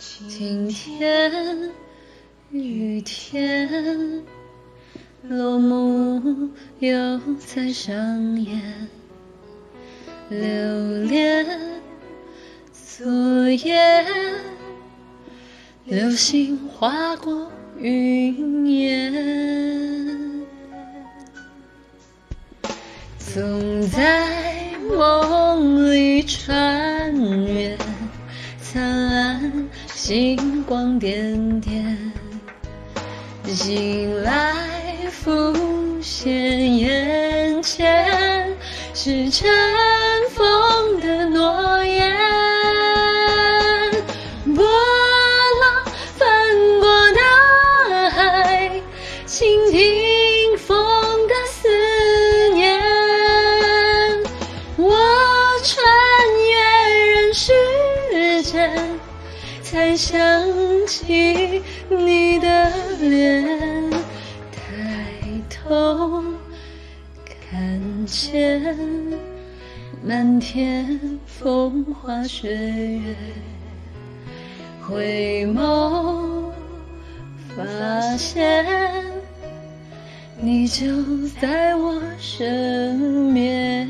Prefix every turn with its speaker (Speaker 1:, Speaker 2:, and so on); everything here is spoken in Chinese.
Speaker 1: 晴天、雨天，落幕又再上演。留恋昨夜，流星划过云烟，总在梦里穿越，灿烂星光点点，醒来浮现眼前，是尘封的诺言。波浪翻过大海，倾听才想起你的脸。抬头看见满天风花雪月，回眸发现你就在我身边。